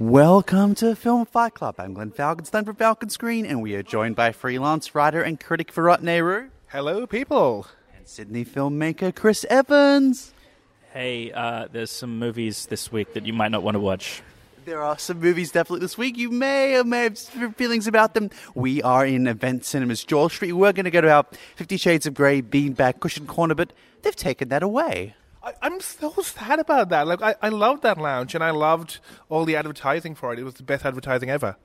Welcome to Film Fight Club. I'm Glenn Falconstein from Falcon Screen, and we are joined by freelance writer and critic Virat Nehru Hello, people. and Sydney filmmaker Chris Evans. Hey, uh, there's some movies this week that you might not want to watch. There are some movies definitely this week. You may or may have feelings about them. We are in Event Cinemas George Street. We're going to go to our Fifty Shades of Grey beanbag cushion corner, but they've taken that away. I, I'm so sad about that. Like, I, I loved that lounge, and I loved all the advertising for it. It was the best advertising ever.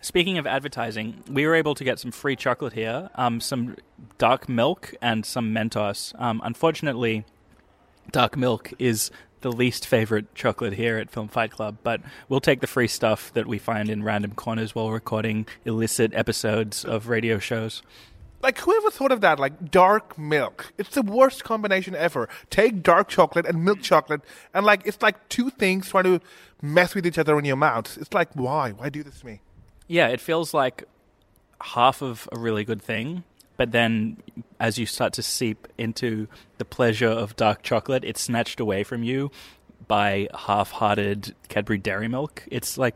Speaking of advertising, we were able to get some free chocolate here, um, some dark milk, and some Mentos. Um, unfortunately, dark milk is the least favorite chocolate here at Film Fight Club, but we'll take the free stuff that we find in random corners while recording illicit episodes of radio shows. Like, whoever thought of that? Like, dark milk. It's the worst combination ever. Take dark chocolate and milk chocolate, and like, it's like two things trying to mess with each other in your mouth. It's like, why? Why do this to me? Yeah, it feels like half of a really good thing, but then as you start to seep into the pleasure of dark chocolate, it's snatched away from you by half hearted Cadbury Dairy Milk. It's like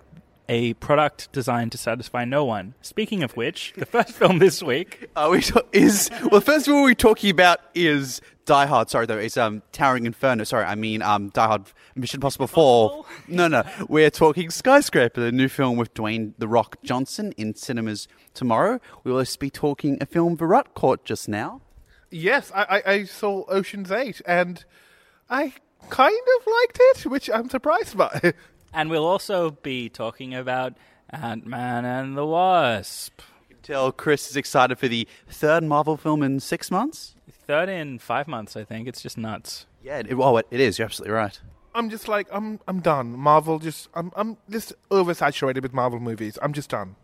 a product designed to satisfy no one. Speaking of which, the first film this week. Are we ta- is well? The First film we're talking about is Die Hard. Sorry, though, it's um Towering Inferno. Sorry, I mean um Die Hard Mission Impossible Four. No, no, we're talking Skyscraper, the new film with Dwayne the Rock Johnson in cinemas tomorrow. We will also be talking a film Virat caught just now. Yes, I, I, I saw Ocean's Eight, and I kind of liked it, which I'm surprised by. And we'll also be talking about Ant Man and the Wasp. Tell Chris is excited for the third Marvel film in six months. Third in five months, I think. It's just nuts. Yeah, it, oh, it, it is. You're absolutely right. I'm just like I'm I'm done. Marvel just I'm I'm just oversaturated with Marvel movies. I'm just done.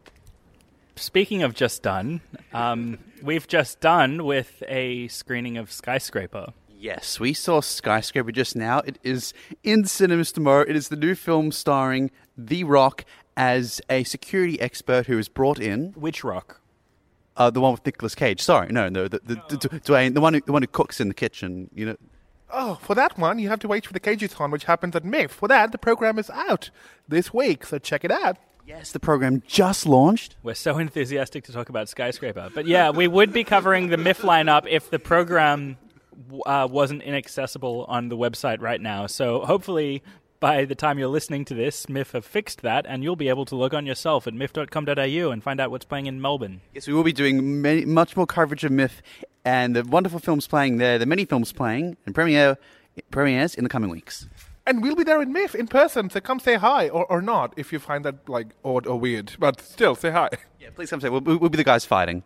Speaking of just done, um, we've just done with a screening of Skyscraper. Yes, we saw Skyscraper just now. It is in cinemas tomorrow. It is the new film starring The Rock as a security expert who is brought in. Which rock? Uh, the one with Nicolas Cage. Sorry, no, no, the, the, the, Dwayne, the one who, the one who cooks in the kitchen. You know, Oh, for that one, you have to wait for the Cages-Con, which happens at MIF. For that, the program is out this week, so check it out. yes, the program just launched. We're so enthusiastic to talk about Skyscraper. But yeah, we would be covering the MIF lineup if the program uh, wasn't inaccessible on the website right now. So hopefully. By the time you're listening to this, MIF have fixed that, and you'll be able to log on yourself at mif.com.au and find out what's playing in Melbourne. Yes, we will be doing many, much more coverage of MIF and the wonderful films playing there, the many films playing and premiere premieres in the coming weeks. And we'll be there in MIF in person, so come say hi, or, or not, if you find that like odd or weird. But still, say hi. Yeah, please come say. We'll, we'll be the guys fighting.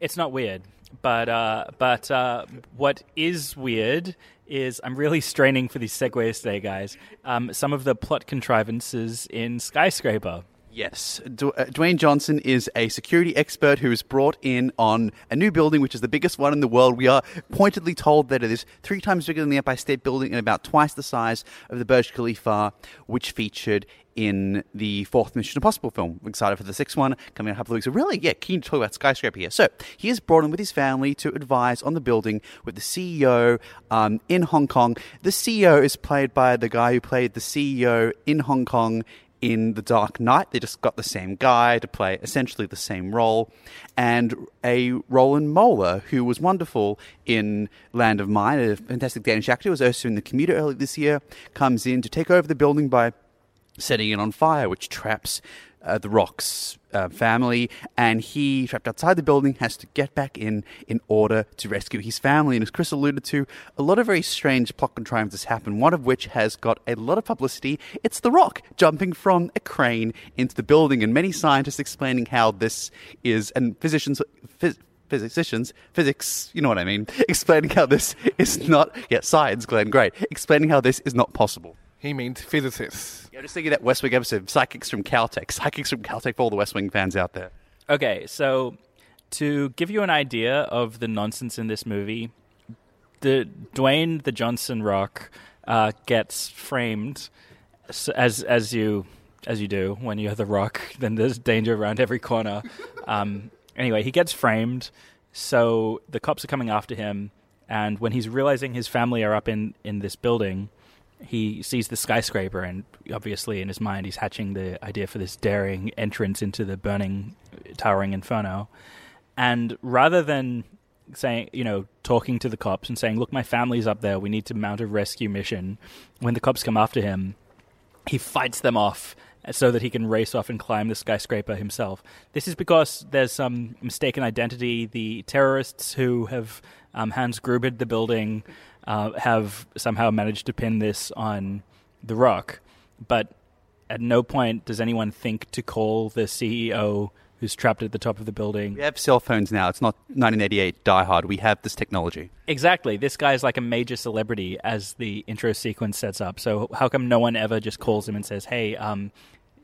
It's not weird, but uh, but uh, what is weird is I'm really straining for these segues today, guys. Um, some of the plot contrivances in Skyscraper. Yes, uh, Dwayne Johnson is a security expert who is brought in on a new building, which is the biggest one in the world. We are pointedly told that it is three times bigger than the Empire State Building and about twice the size of the Burj Khalifa, which featured in the fourth Mission Impossible film. Excited for the sixth one coming in a couple of weeks. So really, yeah, keen to talk about Skyscraper here. So he is brought in with his family to advise on the building with the CEO um, in Hong Kong. The CEO is played by the guy who played the CEO in Hong Kong in The Dark Knight. They just got the same guy to play essentially the same role. And a Roland Moeller, who was wonderful in Land of Mine, a fantastic Danish actor, was also in The Commuter earlier this year, comes in to take over the building by setting it on fire, which traps uh, the Rock's uh, family, and he, trapped outside the building, has to get back in in order to rescue his family. And as Chris alluded to, a lot of very strange plot contrivances happen, one of which has got a lot of publicity. It's The Rock jumping from a crane into the building, and many scientists explaining how this is, and physicians. Phys- physicians, physics, you know what I mean, explaining how this is not, yeah, science, Glenn, great, explaining how this is not possible. He means physicists. Yeah, I'm just thinking that West Wing episode, Psychics from Caltech. Psychics from Caltech for all the West Wing fans out there. Okay, so to give you an idea of the nonsense in this movie, the Dwayne the Johnson Rock uh, gets framed as as you as you do when you're the Rock. Then there's danger around every corner. Um, anyway, he gets framed, so the cops are coming after him, and when he's realizing his family are up in in this building, he sees the skyscraper, and obviously in his mind he's hatching the idea for this daring entrance into the burning, towering inferno. And rather than saying, you know, talking to the cops and saying, "Look, my family's up there. We need to mount a rescue mission." When the cops come after him, he fights them off so that he can race off and climb the skyscraper himself. This is because there's some mistaken identity. The terrorists who have um, Hans Grubered the building uh, have somehow managed to pin this on The Rock, but at no point does anyone think to call the CEO who's trapped at the top of the building. We have cell phones now. It's not 1988 Die Hard. We have this technology. Exactly. This guy is like a major celebrity as the intro sequence sets up. So how come no one ever just calls him and says, "Hey, um,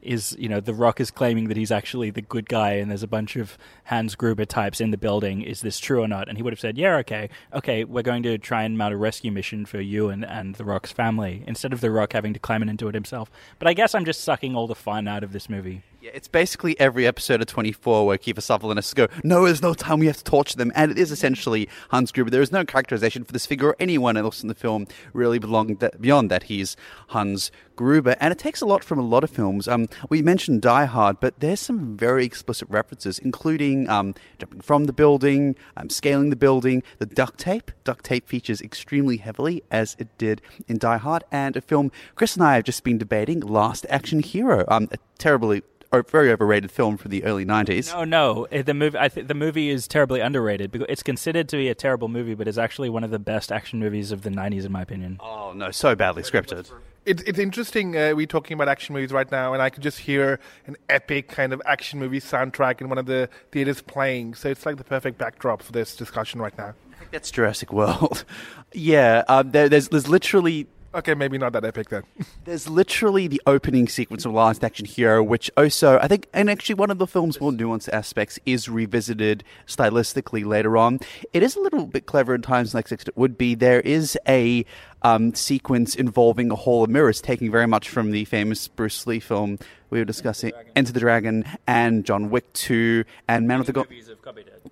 is you know the rock is claiming that he's actually the good guy and there's a bunch of hans gruber types in the building. Is this true or not? And he would have said yeah okay. Okay we're going to try and mount a rescue mission for you and, and the rock's family instead of the rock having to climb into it himself. But i guess i'm just sucking all the fun out of this movie Yeah, it's basically every episode of 24 where Kiefer Sutherland has to go, no, there's no time, we have to torture them. And it is essentially Hans Gruber. There is no characterization for this figure or anyone else in the film really that, beyond that he's Hans Gruber. And it takes a lot from a lot of films. Um, we mentioned Die Hard, but there's some very explicit references, including um, jumping from the building, um, scaling the building, the duct tape. Duct tape features extremely heavily, as it did in Die Hard, and a film Chris and I have just been debating, Last Action Hero. Um, a terribly very overrated film from the early 90s. no no the movie i think the movie is terribly underrated because it's considered to be a terrible movie but it's actually one of the best action movies of the 90s in my opinion Oh, no, so badly scripted. It's it's interesting. Uh, we're talking about action movies right now, and I could just hear an epic kind of action movie soundtrack in one of the theaters playing. So it's like the perfect backdrop for this discussion right now. I think that's Jurassic World. yeah, um, there, there's, there's literally Okay, maybe not that epic then. There's literally the opening sequence of Last Action Hero, which also, I think, and actually one of the film's more nuanced aspects is revisited stylistically later on. It is a little bit clever in times like it would be. There is a um, sequence involving a hall of mirrors, taking very much from the famous Bruce Lee film we were discussing, Enter the Dragon, and John Wick 2, and Man of the Go-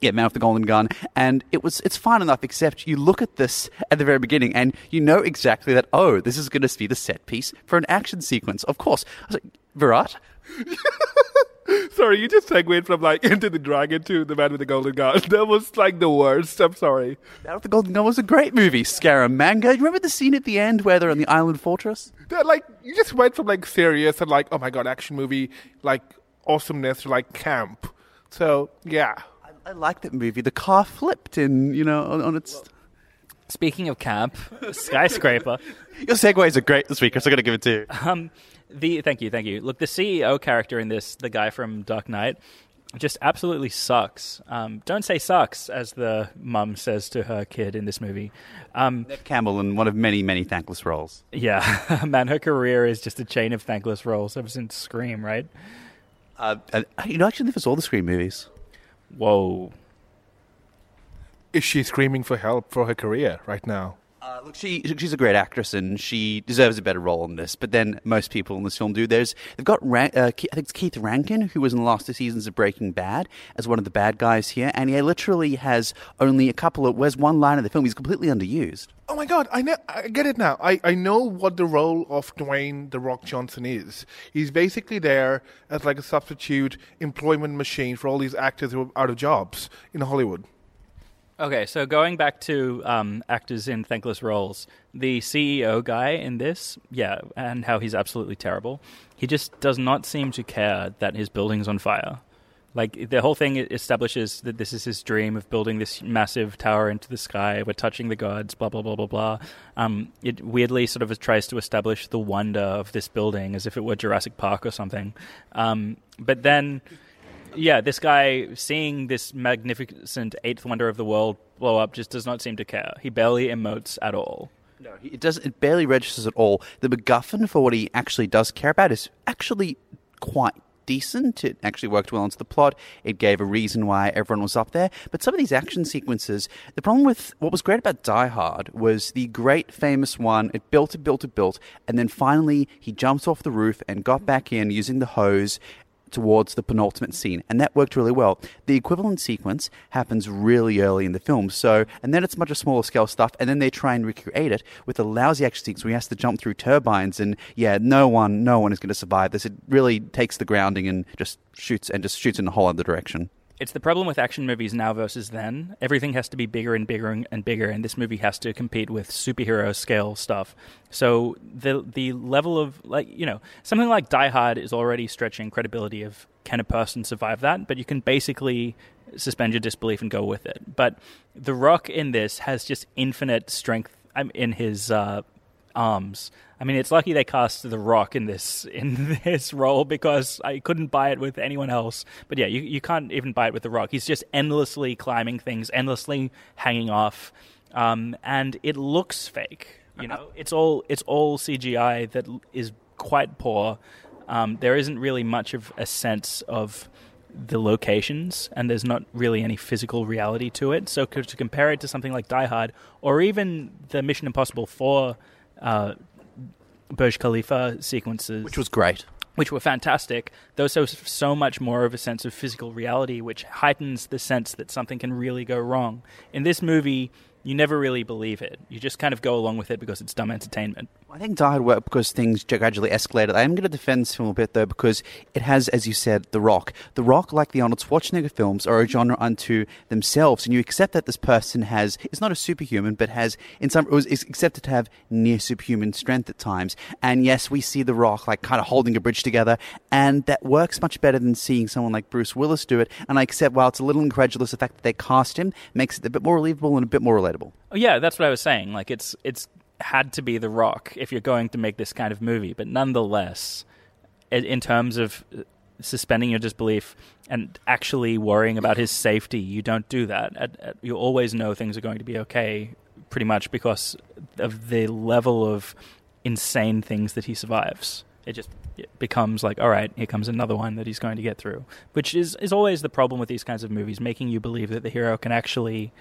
yeah, Man of the Golden Gun, and it was it's fine enough. Except you look at this at the very beginning, and you know exactly that. Oh, this is going to be the set piece for an action sequence. Of course, I was like, Virat. sorry, you just segued from like into the dragon to the man with the golden gun. That was like the worst. I'm sorry. Man of the Golden Gun was a great movie. Scaramanga. You remember the scene at the end where they're on the island fortress? That, like you just went from like serious and like oh my god action movie like awesomeness to like camp. So yeah. I, I like that movie. The car flipped in, you know, on, on its. speaking of camp skyscraper Your segues are great this week, so I'm going to give it to you. Um, the thank you, thank you. Look, the CEO character in this, the guy from Dark Knight, just absolutely sucks. Um, don't say sucks, as the mum says to her kid in this movie. Um, Neve Campbell in one of many, many thankless roles. yeah, man, her career is just a chain of thankless roles ever since Scream, right? Uh, and, you know, actually, this all the Scream movies. Whoa. Is she screaming for help for her career right now? Uh, look, she she's a great actress and she deserves a better role in this. But then most people in this film do. There's they've got Ran- uh, I think it's Keith Rankin who was in the last two seasons of Breaking Bad as one of the bad guys here, and he literally has only a couple of. Where's one line in the film? He's completely underused. Oh my god, I know I get it now. I, I know what the role of Dwayne the Rock Johnson is. He's basically there as like a substitute employment machine for all these actors who are out of jobs in Hollywood. Okay, so going back to um, actors in thankless roles, the CEO guy in this, yeah, and how he's absolutely terrible. He just does not seem to care that his building's on fire. Like the whole thing establishes that this is his dream of building this massive tower into the sky. We're touching the gods. Blah blah blah blah blah. Um, it weirdly sort of tries to establish the wonder of this building as if it were Jurassic Park or something. Um, but then yeah, this guy seeing this magnificent eighth wonder of the world blow up just does not seem to care. He barely emotes at all. No, it doesn't. It barely registers at all. The MacGuffin for what he actually does care about is actually quite decent. It actually worked well into the plot. It gave a reason why everyone was up there. But some of these action sequences, the problem with what was great about Die Hard was the great famous one. It built, it built, it built, and then finally he jumps off the roof and got back in using the hose. Towards the penultimate scene, and that worked really well. The equivalent sequence happens really early in the film, so and then it's much smaller scale stuff, and then they try and recreate it with a lousy action sequence where he has to jump through turbines, and yeah, no one, no one is going to survive this. It really takes the grounding and just shoots and just shoots in a whole other direction. It's the problem with action movies now versus then. Everything has to be bigger and bigger and bigger, and this movie has to compete with superhero scale stuff. So the the level of like you know something like Die Hard is already stretching credibility of can a person survive that, but you can basically suspend your disbelief and go with it. But The Rock in this has just infinite strength in his uh, arms. I mean, it's lucky they cast The Rock in this in this role because I couldn't buy it with anyone else. But yeah, you you can't even buy it with The Rock. He's just endlessly climbing things, endlessly hanging off, um, and it looks fake. You know, it's all it's all CGI that is quite poor. Um, there isn't really much of a sense of the locations, and there's not really any physical reality to it. So to compare it to something like Die Hard, or even the Mission Impossible Four uh, Burj Khalifa sequences, Which was great. which were fantastic. Those have so much more of a sense of physical reality, which heightens the sense that something can really go wrong. In this movie, you never really believe it. You just kind of go along with it because it's dumb entertainment. I think Die Hard worked because things gradually escalated. I am going to defend this film a bit though because it has, as you said, The Rock. The Rock, like the Arnold Schwarzenegger films, are a genre unto themselves, and you accept that this person has is not a superhuman, but has in some was accepted to have near superhuman strength at times. And yes, we see The Rock like kind of holding a bridge together, and that works much better than seeing someone like Bruce Willis do it. And I accept while it's a little incredulous, the fact that they cast him makes it a bit more believable and a bit more relatable. Oh yeah, that's what I was saying. Like it's it's had to be The Rock if you're going to make this kind of movie, but nonetheless, in, terms of uh, suspending your disbelief and actually worrying about his safety, you don't do that. At, at, you always know things are going to be okay, pretty much because of the level of insane things that he survives. It just it becomes like, all right, here comes another one that he's going to get through, which is is always the problem with these kinds of movies, making you believe that the hero can actually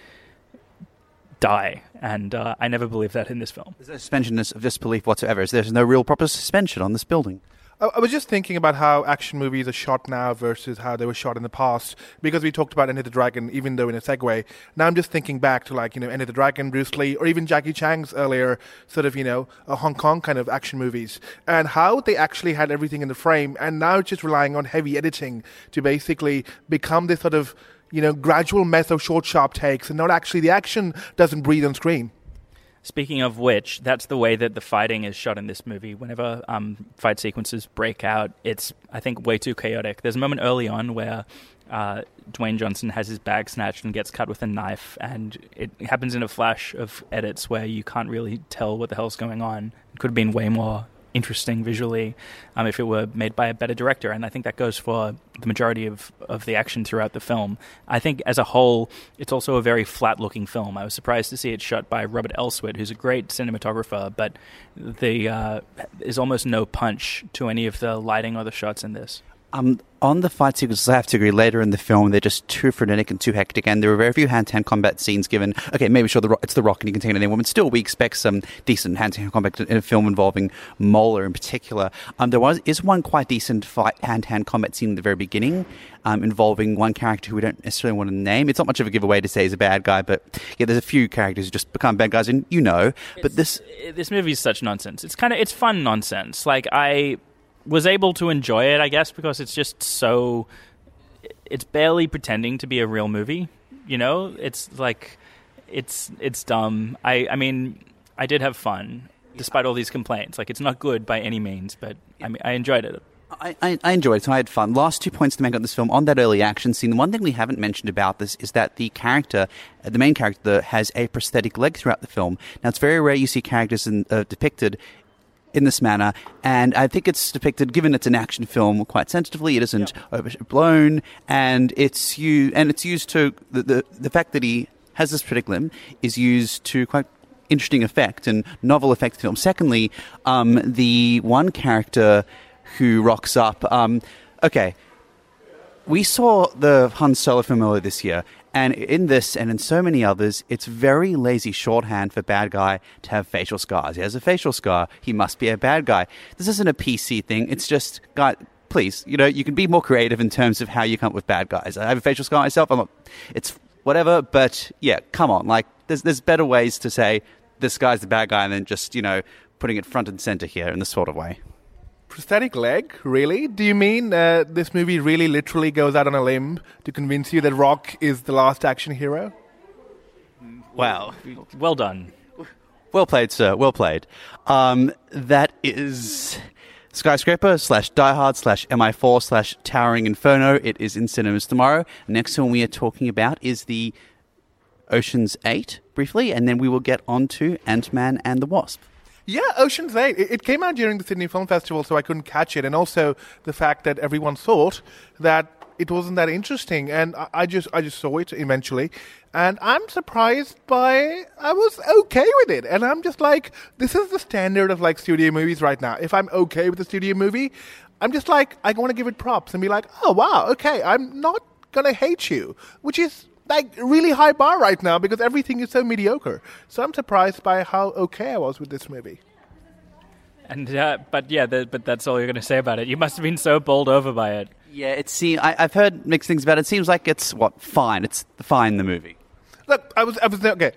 die. And uh, I never believed that in this film. There's no suspension of disbelief whatsoever. There's no real proper suspension on this building. I, I was just thinking about how action movies are shot now versus how they were shot in the past. Because we talked about Enter the Dragon, even though in a segue. Now I'm just thinking back to like you know Enter the Dragon, Bruce Lee, or even Jackie Chan's earlier sort of you know uh, Hong Kong kind of action movies, and how they actually had everything in the frame, and now it's just relying on heavy editing to basically become this sort of you know gradual mess short, sharp takes, and not actually the action doesn't breathe on screen. Speaking of which, that's the way that the fighting is shot in this movie. Whenever um, fight sequences break out, it's I think way too chaotic. There's a moment early on where uh, Dwayne Johnson has his bag snatched and gets cut with a knife, and it happens in a flash of edits where you can't really tell what the hell's going on. It could have been way more interesting visually um, if it were made by a better director. And I think that goes for the majority of, of the action throughout the film. I think as a whole, it's also a very flat looking film. I was surprised to see it shot by Robert Elswit, who's a great cinematographer, but the, uh, almost no punch to any of the lighting or the shots in this. Um, on the fight sequences, I have to agree. Later in the film, they're just too frenetic and too hectic, and there are very few hand-to-hand combat scenes given. Okay, maybe sure the Rock, it's the Rock and he can take anyone, but still, we expect some decent hand-to-hand combat in a film involving Moeller in particular. Um, there was is one quite decent fight hand-to-hand combat scene in the very beginning, um, involving one character who we don't necessarily want to name. It's not much of a giveaway to say he's a bad guy, but yeah, there's a few characters who just become bad guys, and you know. But this this movie is such nonsense. It's kind of it's fun nonsense. Like I was able to enjoy it, I guess, because it's just so. It's barely pretending to be a real movie. You know, it's like, it's it's dumb. I I mean, I did have fun despite all these complaints. Like, it's not good by any means, but I mean, I enjoyed it. I, I, enjoyed it, so I had fun. Last two points to make on this film on that early action scene. The one thing we haven't mentioned about this is that the character, uh, the main character, has a prosthetic leg throughout the film. Now, it's very rare you see characters in, uh, depicted in this manner, and I think it's depicted, given it's an action film, quite sensitively. It isn't yep. overblown, and it's you, and it's used to the, the the fact that he has this limb is used to quite interesting effect and novel effect film. Secondly, um, the one character who rocks up. Um, okay, we saw the Han Solo film earlier this year, and in this and in so many others, it's very lazy shorthand for bad guy to have facial scars. He has a facial scar. He must be a bad guy. This isn't a PC thing. It's just got please, you know, you can be more creative in terms of how you come up with bad guys. I have a facial scar myself. I'm not, it's whatever, but yeah, come on. Like, there's, there's better ways to say this guy's the bad guy than just, you know, putting it front and center here in this sort of way. Prosthetic leg? Really? Do you mean uh, this movie really literally goes out on a limb to convince you that Rock is the last action hero? Wow. Well done. Well played, sir. Well played. Um, that is Skyscraper slash Die Hard slash MI4 slash Towering Inferno. It is in cinemas tomorrow. Next one we are talking about is the Ocean's 8, briefly, and then we will get on to Ant Man and the Wasp. Yeah, Ocean's Eight. It, it came out during the Sydney Film Festival, so I couldn't catch it. And also the fact that everyone thought that it wasn't that interesting, and I, I just I just saw it eventually, and I'm surprised by I was okay with it, and I'm just like this is the standard of like studio movies right now. If I'm okay with a studio movie, I'm just like I want to give it props and be like, oh wow, okay, I'm not gonna hate you, which is like really high bar right now because everything is so mediocre. So I'm surprised by how okay I was with this movie. And uh, but yeah, the, but that's all you're going to say about it. You must have been so bowled over by it. Yeah, it seems, I, I've heard mixed things about it. It seems like it's, what, fine. It's fine, the movie. Look, I was I was okay.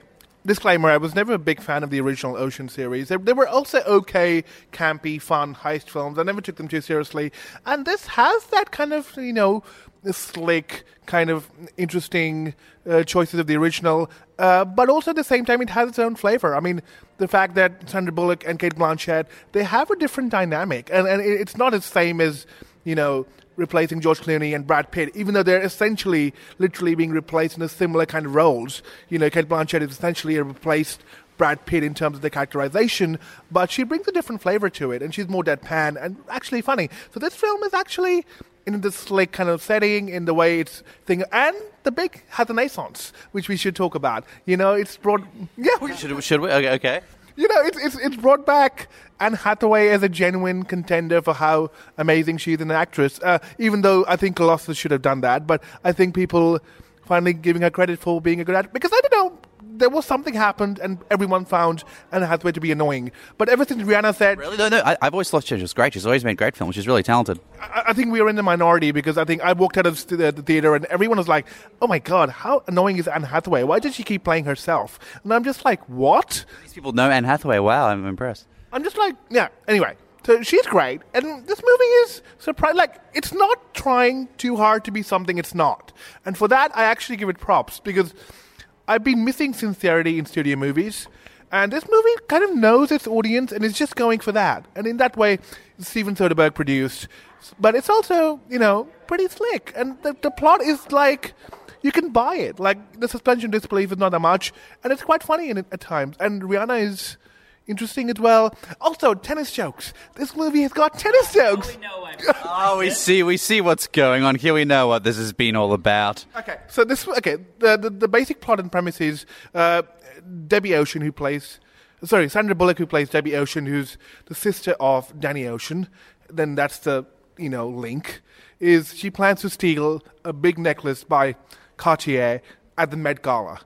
Disclaimer: I was never a big fan of the original Ocean series. They, they were also okay, campy, fun heist films. I never took them too seriously. And this has that kind of you know slick, kind of interesting uh, choices of the original, uh, but also at the same time it has its own flavor. I mean, the fact that Sandra Bullock and Cate Blanchett they have a different dynamic, and and it's not as same as you know replacing George Clooney and Brad Pitt, even though they're essentially literally being replaced in a similar kind of roles. You know, Cate Blanchett is essentially a replaced Brad Pitt in terms of the characterization, but she brings a different flavor to it, and she's more deadpan and actually funny. So this film is actually in this like kind of setting, in the way it's thing, and the big has a renaissance, which we should talk about. You know, it's brought yeah, we Should, should we? Okay. okay. you know, it's, it's, it's brought back Anne Hathaway as a genuine contender for how amazing she is an actress. Uh, even though I think Colossal should have done that, but I think people finally giving her credit for being a good actress. Because I don't know, there was something happened and everyone found Anne Hathaway to be annoying. But ever since Rihanna said, Really? No, no. I, I've always thought she was great. She's always made great films. She's really talented. I, I think we are in the minority because I think I walked out of the, the theater and everyone was like, "Oh my god, how annoying is Anne Hathaway? Why does she keep playing herself?" And I'm just like, "What?" These people know Anne Hathaway. Wow, I'm impressed. I'm just like, yeah. Anyway, so she's great, and this movie is surprise. Like, it's not trying too hard to be something it's not, and for that, I actually give it props because I've been missing sincerity in studio movies, and this movie kind of knows its audience and is just going for that. And in that way, Steven Soderbergh produced, but it's also you know pretty slick, and the, the plot is like. You can buy it. Like the suspension disbelief is not that much, and it's quite funny in at times. And Rihanna is interesting as well. Also, tennis jokes. This movie has got tennis jokes. Oh, we see. We see what's going on here. We know what this has been all about. Okay, so this okay. The the, the basic plot and premise is uh, Debbie Ocean, who plays sorry Sandra Bullock, who plays Debbie Ocean, who's the sister of Danny Ocean. Then that's the you know link. Is she plans to steal a big necklace by Cartier at the Met Gala.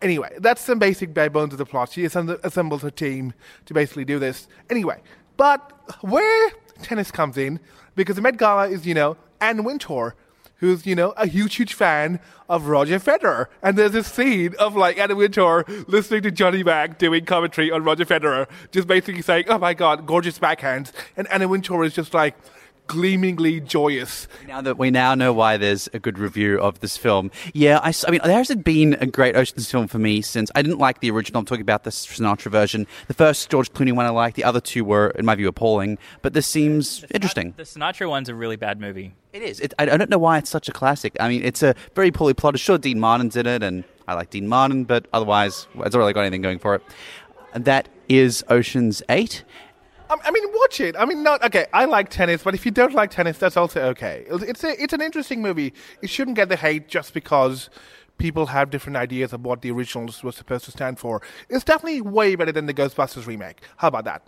Anyway, that's the basic bare bones of the plot. She assembles her team to basically do this. Anyway, but where tennis comes in, because the Met Gala is, you know, Anne Wintour, who's, you know, a huge, huge fan of Roger Federer. And there's this scene of, like, Anne Wintour listening to Johnny Mac doing commentary on Roger Federer, just basically saying, oh my god, gorgeous backhands. And Anna Wintour is just like, gleamingly joyous. Now that we now know why there's a good review of this film, yeah, I mean, there hasn't been a great Ocean's film for me since I didn't like the original. I'm talking about the Sinatra version. The first George Clooney one I liked. The other two were, in my view, appalling. But this seems interesting. The Sinatra one's a really bad movie. It is. It, I, I don't know why it's such a classic. I mean, it's a very poorly plotted. Sure, Dean Martin's in it, and I like Dean Martin, but otherwise, it's not really got anything going for it. And that is Ocean's Eight. I I mean, watch it. I mean, not okay. I like tennis, but if you don't like tennis, that's also okay. It's a, it's an interesting movie. It shouldn't get the hate just because people have different ideas of what the originals was supposed to stand for. It's definitely way better than the Ghostbusters remake. How about that?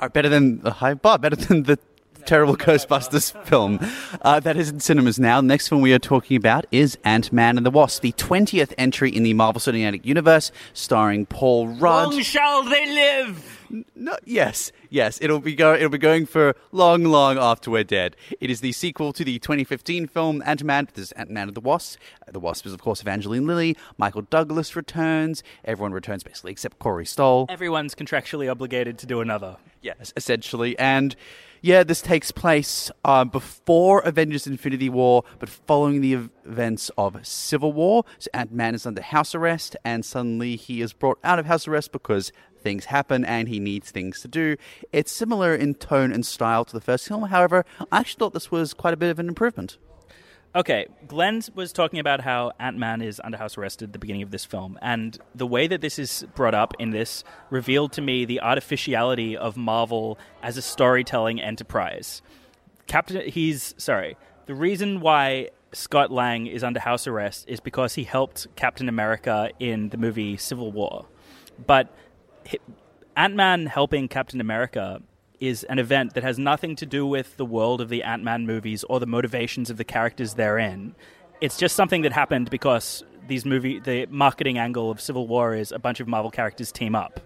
Are better than the high bar, better than the terrible Ghostbusters film. Uh, that is in cinemas now. The next film we are talking about is Ant Man and the Wasp, the 20th entry in the Marvel Cinematic Universe, starring Paul Rudd. Long shall they live? No, yes, yes. It'll be go. It'll be going for long, long after we're dead. It is the sequel to the 2015 film Ant-Man. There's Ant-Man and the Wasp. The Wasp is, of course, Evangeline Lilly. Michael Douglas returns. Everyone returns basically except Corey Stoll. Everyone's contractually obligated to do another. Yes, essentially. And yeah, this takes place uh, before Avengers Infinity War, but following the ev- events of Civil War. So Ant Man is under house arrest, and suddenly he is brought out of house arrest because things happen and he needs things to do. It's similar in tone and style to the first film. However, I actually thought this was quite a bit of an improvement. Okay, Glenn was talking about how Ant Man is under house arrest at the beginning of this film, and the way that this is brought up in this revealed to me the artificiality of Marvel as a storytelling enterprise. Captain, he's sorry. The reason why Scott Lang is under house arrest is because he helped Captain America in the movie Civil War, but Ant Man helping Captain America is an event that has nothing to do with the world of the Ant Man movies or the motivations of the characters therein. It's just something that happened because these movie the marketing angle of Civil War is a bunch of Marvel characters team up.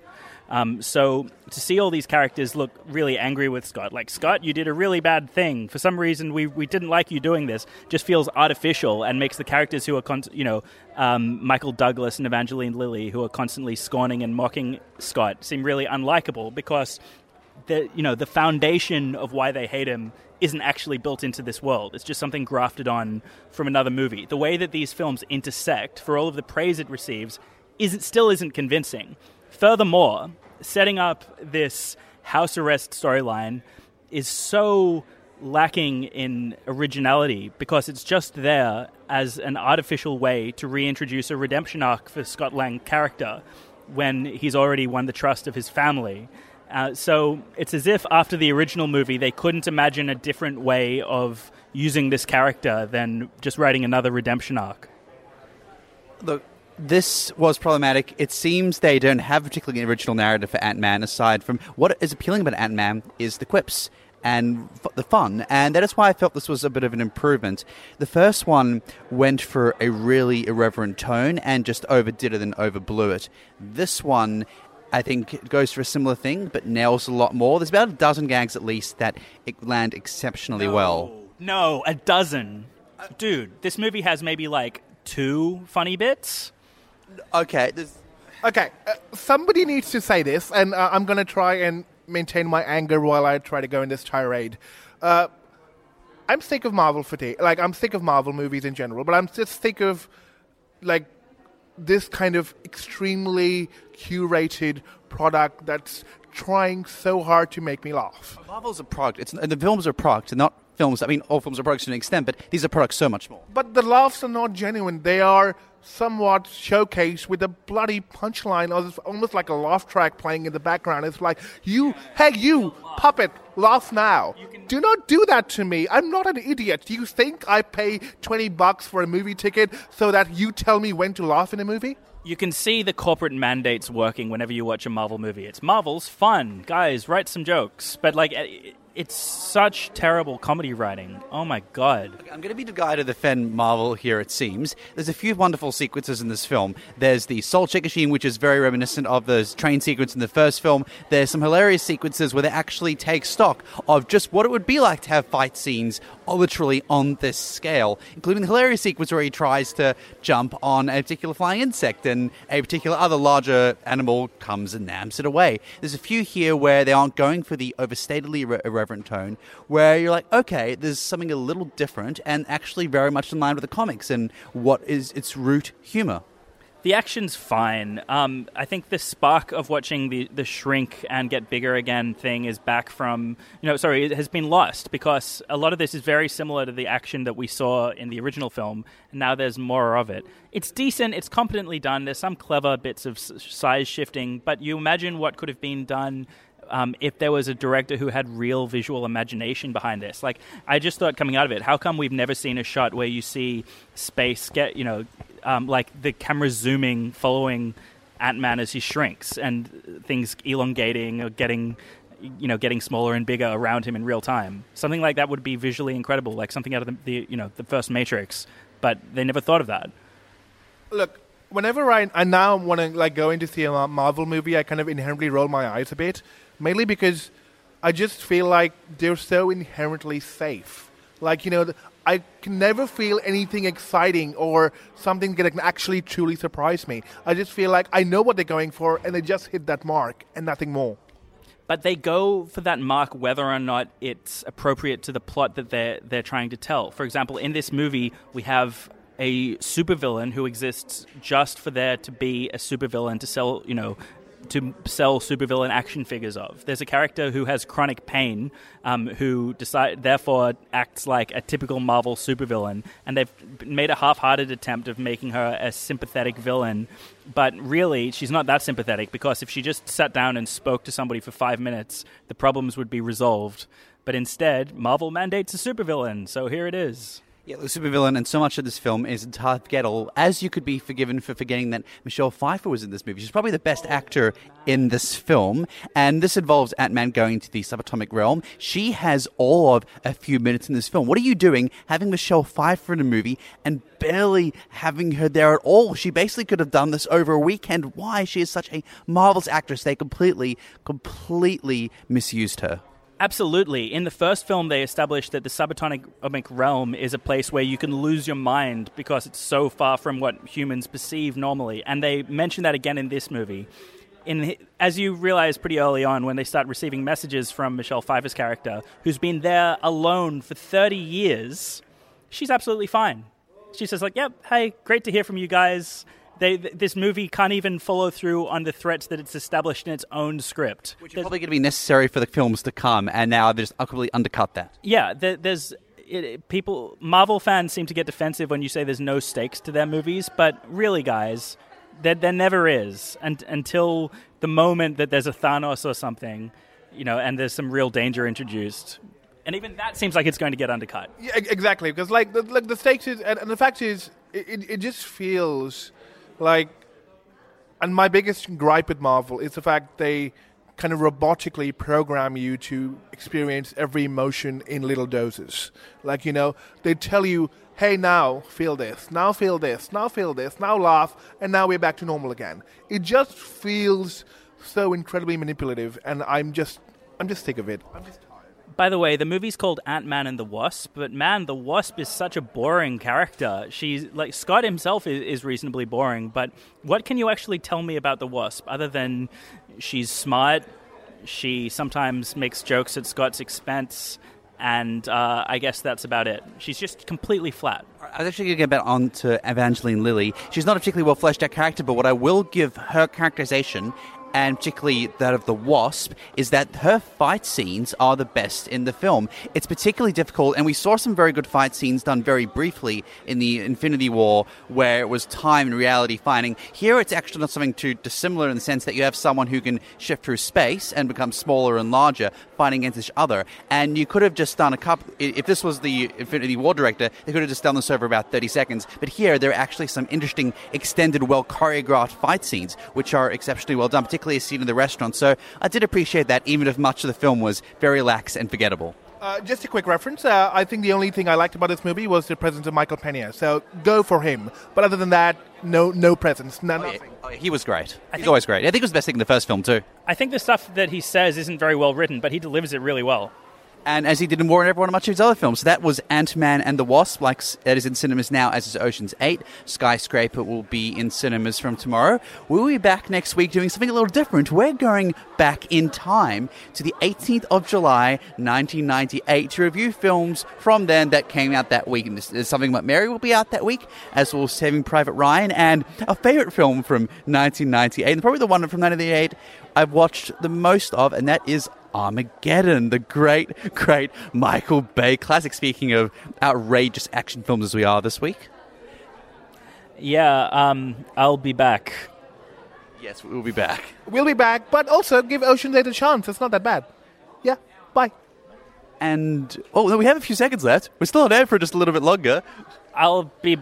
Um, so to see all these characters look really angry with Scott, like Scott, you did a really bad thing. For some reason, we, we didn't like you doing this. Just feels artificial and makes the characters who are, con- you know, um, Michael Douglas and Evangeline Lilly, who are constantly scorning and mocking Scott, seem really unlikable because the you know the foundation of why they hate him isn't actually built into this world. It's just something grafted on from another movie. The way that these films intersect, for all of the praise it receives, isn't still isn't convincing. Furthermore, setting up this house arrest storyline is so lacking in originality because it's just there as an artificial way to reintroduce a redemption arc for Scott Lang character when he's already won the trust of his family. Uh, so it's as if after the original movie, they couldn't imagine a different way of using this character than just writing another redemption arc. Look, this was problematic. It seems they don't have particularly an original narrative for Ant Man, aside from what is appealing about Ant Man is the quips and f- the fun, and that is why I felt this was a bit of an improvement. The first one went for a really irreverent tone and just overdid it and overblew it. This one I think it goes for a similar thing, but nails a lot more. There's about a dozen gags at least that land exceptionally no, well. No, a dozen. Dude, this movie has maybe like two funny bits. Okay. There's... Okay, uh, somebody needs to say this, and uh, I'm going to try and maintain my anger while I try to go in this tirade. Uh, I'm sick of Marvel fatigue. Like, I'm sick of Marvel movies in general, but I'm just sick of, like, this kind of extremely curated product that's trying so hard to make me laugh. Marvel's a product. It's and the films are product, not films. I mean, all films are products to an extent, but these are products so much more. But the laughs are not genuine. They are somewhat showcased with a bloody punchline, or almost like a laugh track playing in the background. It's like, you, hey, you, puppet, laugh now. Do not do that to me. I'm not an idiot. Do you think I pay 20 bucks for a movie ticket so that you tell me when to laugh in a movie? You can see the corporate mandates working whenever you watch a Marvel movie. It's Marvel's fun. Guys, write some jokes. But, like, it's such terrible comedy writing. Oh my god. I'm going to be the guy to defend Marvel here, it seems. There's a few wonderful sequences in this film. There's the soul check machine, which is very reminiscent of the train sequence in the first film. There's some hilarious sequences where they actually take stock of just what it would be like to have fight scenes literally on this scale, including the hilarious sequence where he tries to jump on a particular flying insect and a particular other larger animal comes and nams it away. There's a few here where they aren't going for the overstatedly irreverent tone, where you're like, okay, there's something a little different and actually very much in line with the comics and what is its root humor. The action's fine. Um, I think the spark of watching the, the shrink and get bigger again thing is back from, you know, sorry, it has been lost because a lot of this is very similar to the action that we saw in the original film, and now there's more of it. It's decent, it's competently done, there's some clever bits of size shifting, but you imagine what could have been done um, if there was a director who had real visual imagination behind this. Like, I just thought coming out of it, how come we've never seen a shot where you see space get, you know, um, like the camera zooming, following Ant Man as he shrinks, and things elongating or getting, you know, getting smaller and bigger around him in real time. Something like that would be visually incredible, like something out of the, the you know the first Matrix. But they never thought of that. Look, whenever I, I now want to like go into see a Marvel movie, I kind of inherently roll my eyes a bit, mainly because I just feel like they're so inherently safe. Like you know, I can never feel anything exciting or something that can actually truly surprise me. I just feel like I know what they're going for, and they just hit that mark and nothing more. But they go for that mark whether or not it's appropriate to the plot that they're they're trying to tell. For example, in this movie, we have a supervillain who exists just for there to be a supervillain to sell, you know, to sell supervillain action figures of. There's a character who has chronic pain, um, who decide therefore acts like a typical Marvel supervillain, and they've made a half-hearted attempt of making her a sympathetic villain. But really, she's not that sympathetic because if she just sat down and spoke to somebody for five minutes, the problems would be resolved. But instead, Marvel mandates a supervillain, so here it is. Yeah, the supervillain, and so much of this film is entirely forgettable, as you could be forgiven for forgetting that Michelle Pfeiffer was in this movie. She's probably the best actor in this film, and this involves Ant Man going to the subatomic realm. She has all of a few minutes in this film. What are you doing having Michelle Pfeiffer in a movie and barely having her there at all? She basically could have done this over a weekend. Why? She is such a marvelous actress. They completely, completely misused her. Absolutely. In the first film, they established that the subatomic realm is a place where you can lose your mind because it's so far from what humans perceive normally. And they mention that again in this movie. In, as you realize pretty early on, when they start receiving messages from Michelle Pfeiffer's character, who's been there alone for 30 years, she's absolutely fine. She says, like, yep, hey, great to hear from you guys they, this movie can't even follow through on the threats that it's established in its own script. Which is probably going to be necessary for the films to come, and now they've just completely undercut that. Yeah, there, there's it, people. Marvel fans seem to get defensive when you say there's no stakes to their movies, but really, guys, there, there never is and, until the moment that there's a Thanos or something, you know, and there's some real danger introduced. And even that seems like it's going to get undercut. Yeah, exactly. Because like the, like the stakes is, and, and the fact is, it, it just feels like, and my biggest gripe with Marvel is the fact they kind of robotically program you to experience every emotion in little doses. Like, you know, they tell you, hey, now feel this, now feel this, now feel this, now laugh, and now we're back to normal again. It just feels so incredibly manipulative, and I'm just, I'm just sick of it. I'm just by the way, the movie's called Ant Man and the Wasp, but man, the Wasp is such a boring character. She's like Scott himself is, is reasonably boring, but what can you actually tell me about the Wasp other than she's smart? She sometimes makes jokes at Scott's expense, and uh, I guess that's about it. She's just completely flat. I was actually going to get back on to Evangeline Lilly. She's not a particularly well fleshed out character, but what I will give her characterization and particularly that of the Wasp, is that her fight scenes are the best in the film. It's particularly difficult, and we saw some very good fight scenes done very briefly in the Infinity War, where it was time and reality fighting. Here, it's actually not something too dissimilar in the sense that you have someone who can shift through space and become smaller and larger, fighting against each other. And you could have just done a couple. If this was the Infinity War director, they could have just done this over about 30 seconds. But here, there are actually some interesting, extended, well choreographed fight scenes, which are exceptionally well done, particularly a scene in the restaurant. So I did appreciate that, even if much of the film was very lax and forgettable. Uh, just a quick reference. Uh, I think the only thing I liked about this movie was the presence of Michael Pena. So go for him. But other than that, no, no presence. No, oh, yeah. oh, he was great. He's always great. I think it was the best thing in the first film too. I think the stuff that he says isn't very well written, but he delivers it really well and as he did in War on Everyone much of his other films. So that was Ant Man and the Wasp, like that is in cinemas now, as is Ocean's Eight. Skyscraper will be in cinemas from tomorrow. We'll be back next week doing something a little different. We're going back in time to the 18th of July, 1998, to review films from then that came out that week. And something about Mary will be out that week, as well as Saving Private Ryan, and a favorite film from 1998, and probably the one from 1998 I've watched the most of, and that is Armageddon, the great, great Michael Bay classic. Speaking of outrageous action films as we are this week. Yeah, um, I'll be back. Yes, we'll be back. We'll be back, but also give Ocean's Eight a chance. It's not that bad. Yeah, bye. And, oh, we have a few seconds left. We're still on air for just a little bit longer. I'll be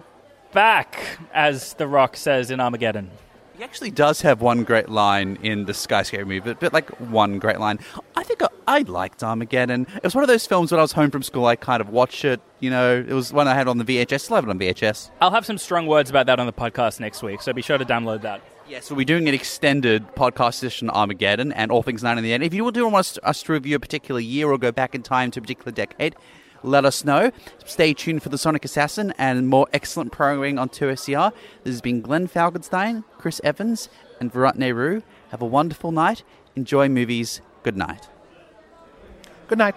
back, as The Rock says in Armageddon. He actually does have one great line in the skyscraper movie, but, but like one great line. I think I, I liked Armageddon. It was one of those films when I was home from school. I kind of watched it. You know, it was one I had on the VHS. Still have it on VHS. I'll have some strong words about that on the podcast next week, so be sure to download that. Yes, we'll be doing an extended podcast edition on Armageddon and All Things Nine in the End. If you do want us, us to review a particular year or go back in time to a particular decade, let us know. Stay tuned for the Sonic Assassin and more excellent programming on 2SCR. This has been Glenn Falkenstein, Chris Evans, and Virat Nehru. Have a wonderful night. Enjoy movies. Good night. Good night.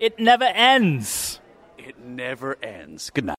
It never ends. It never ends. Good night.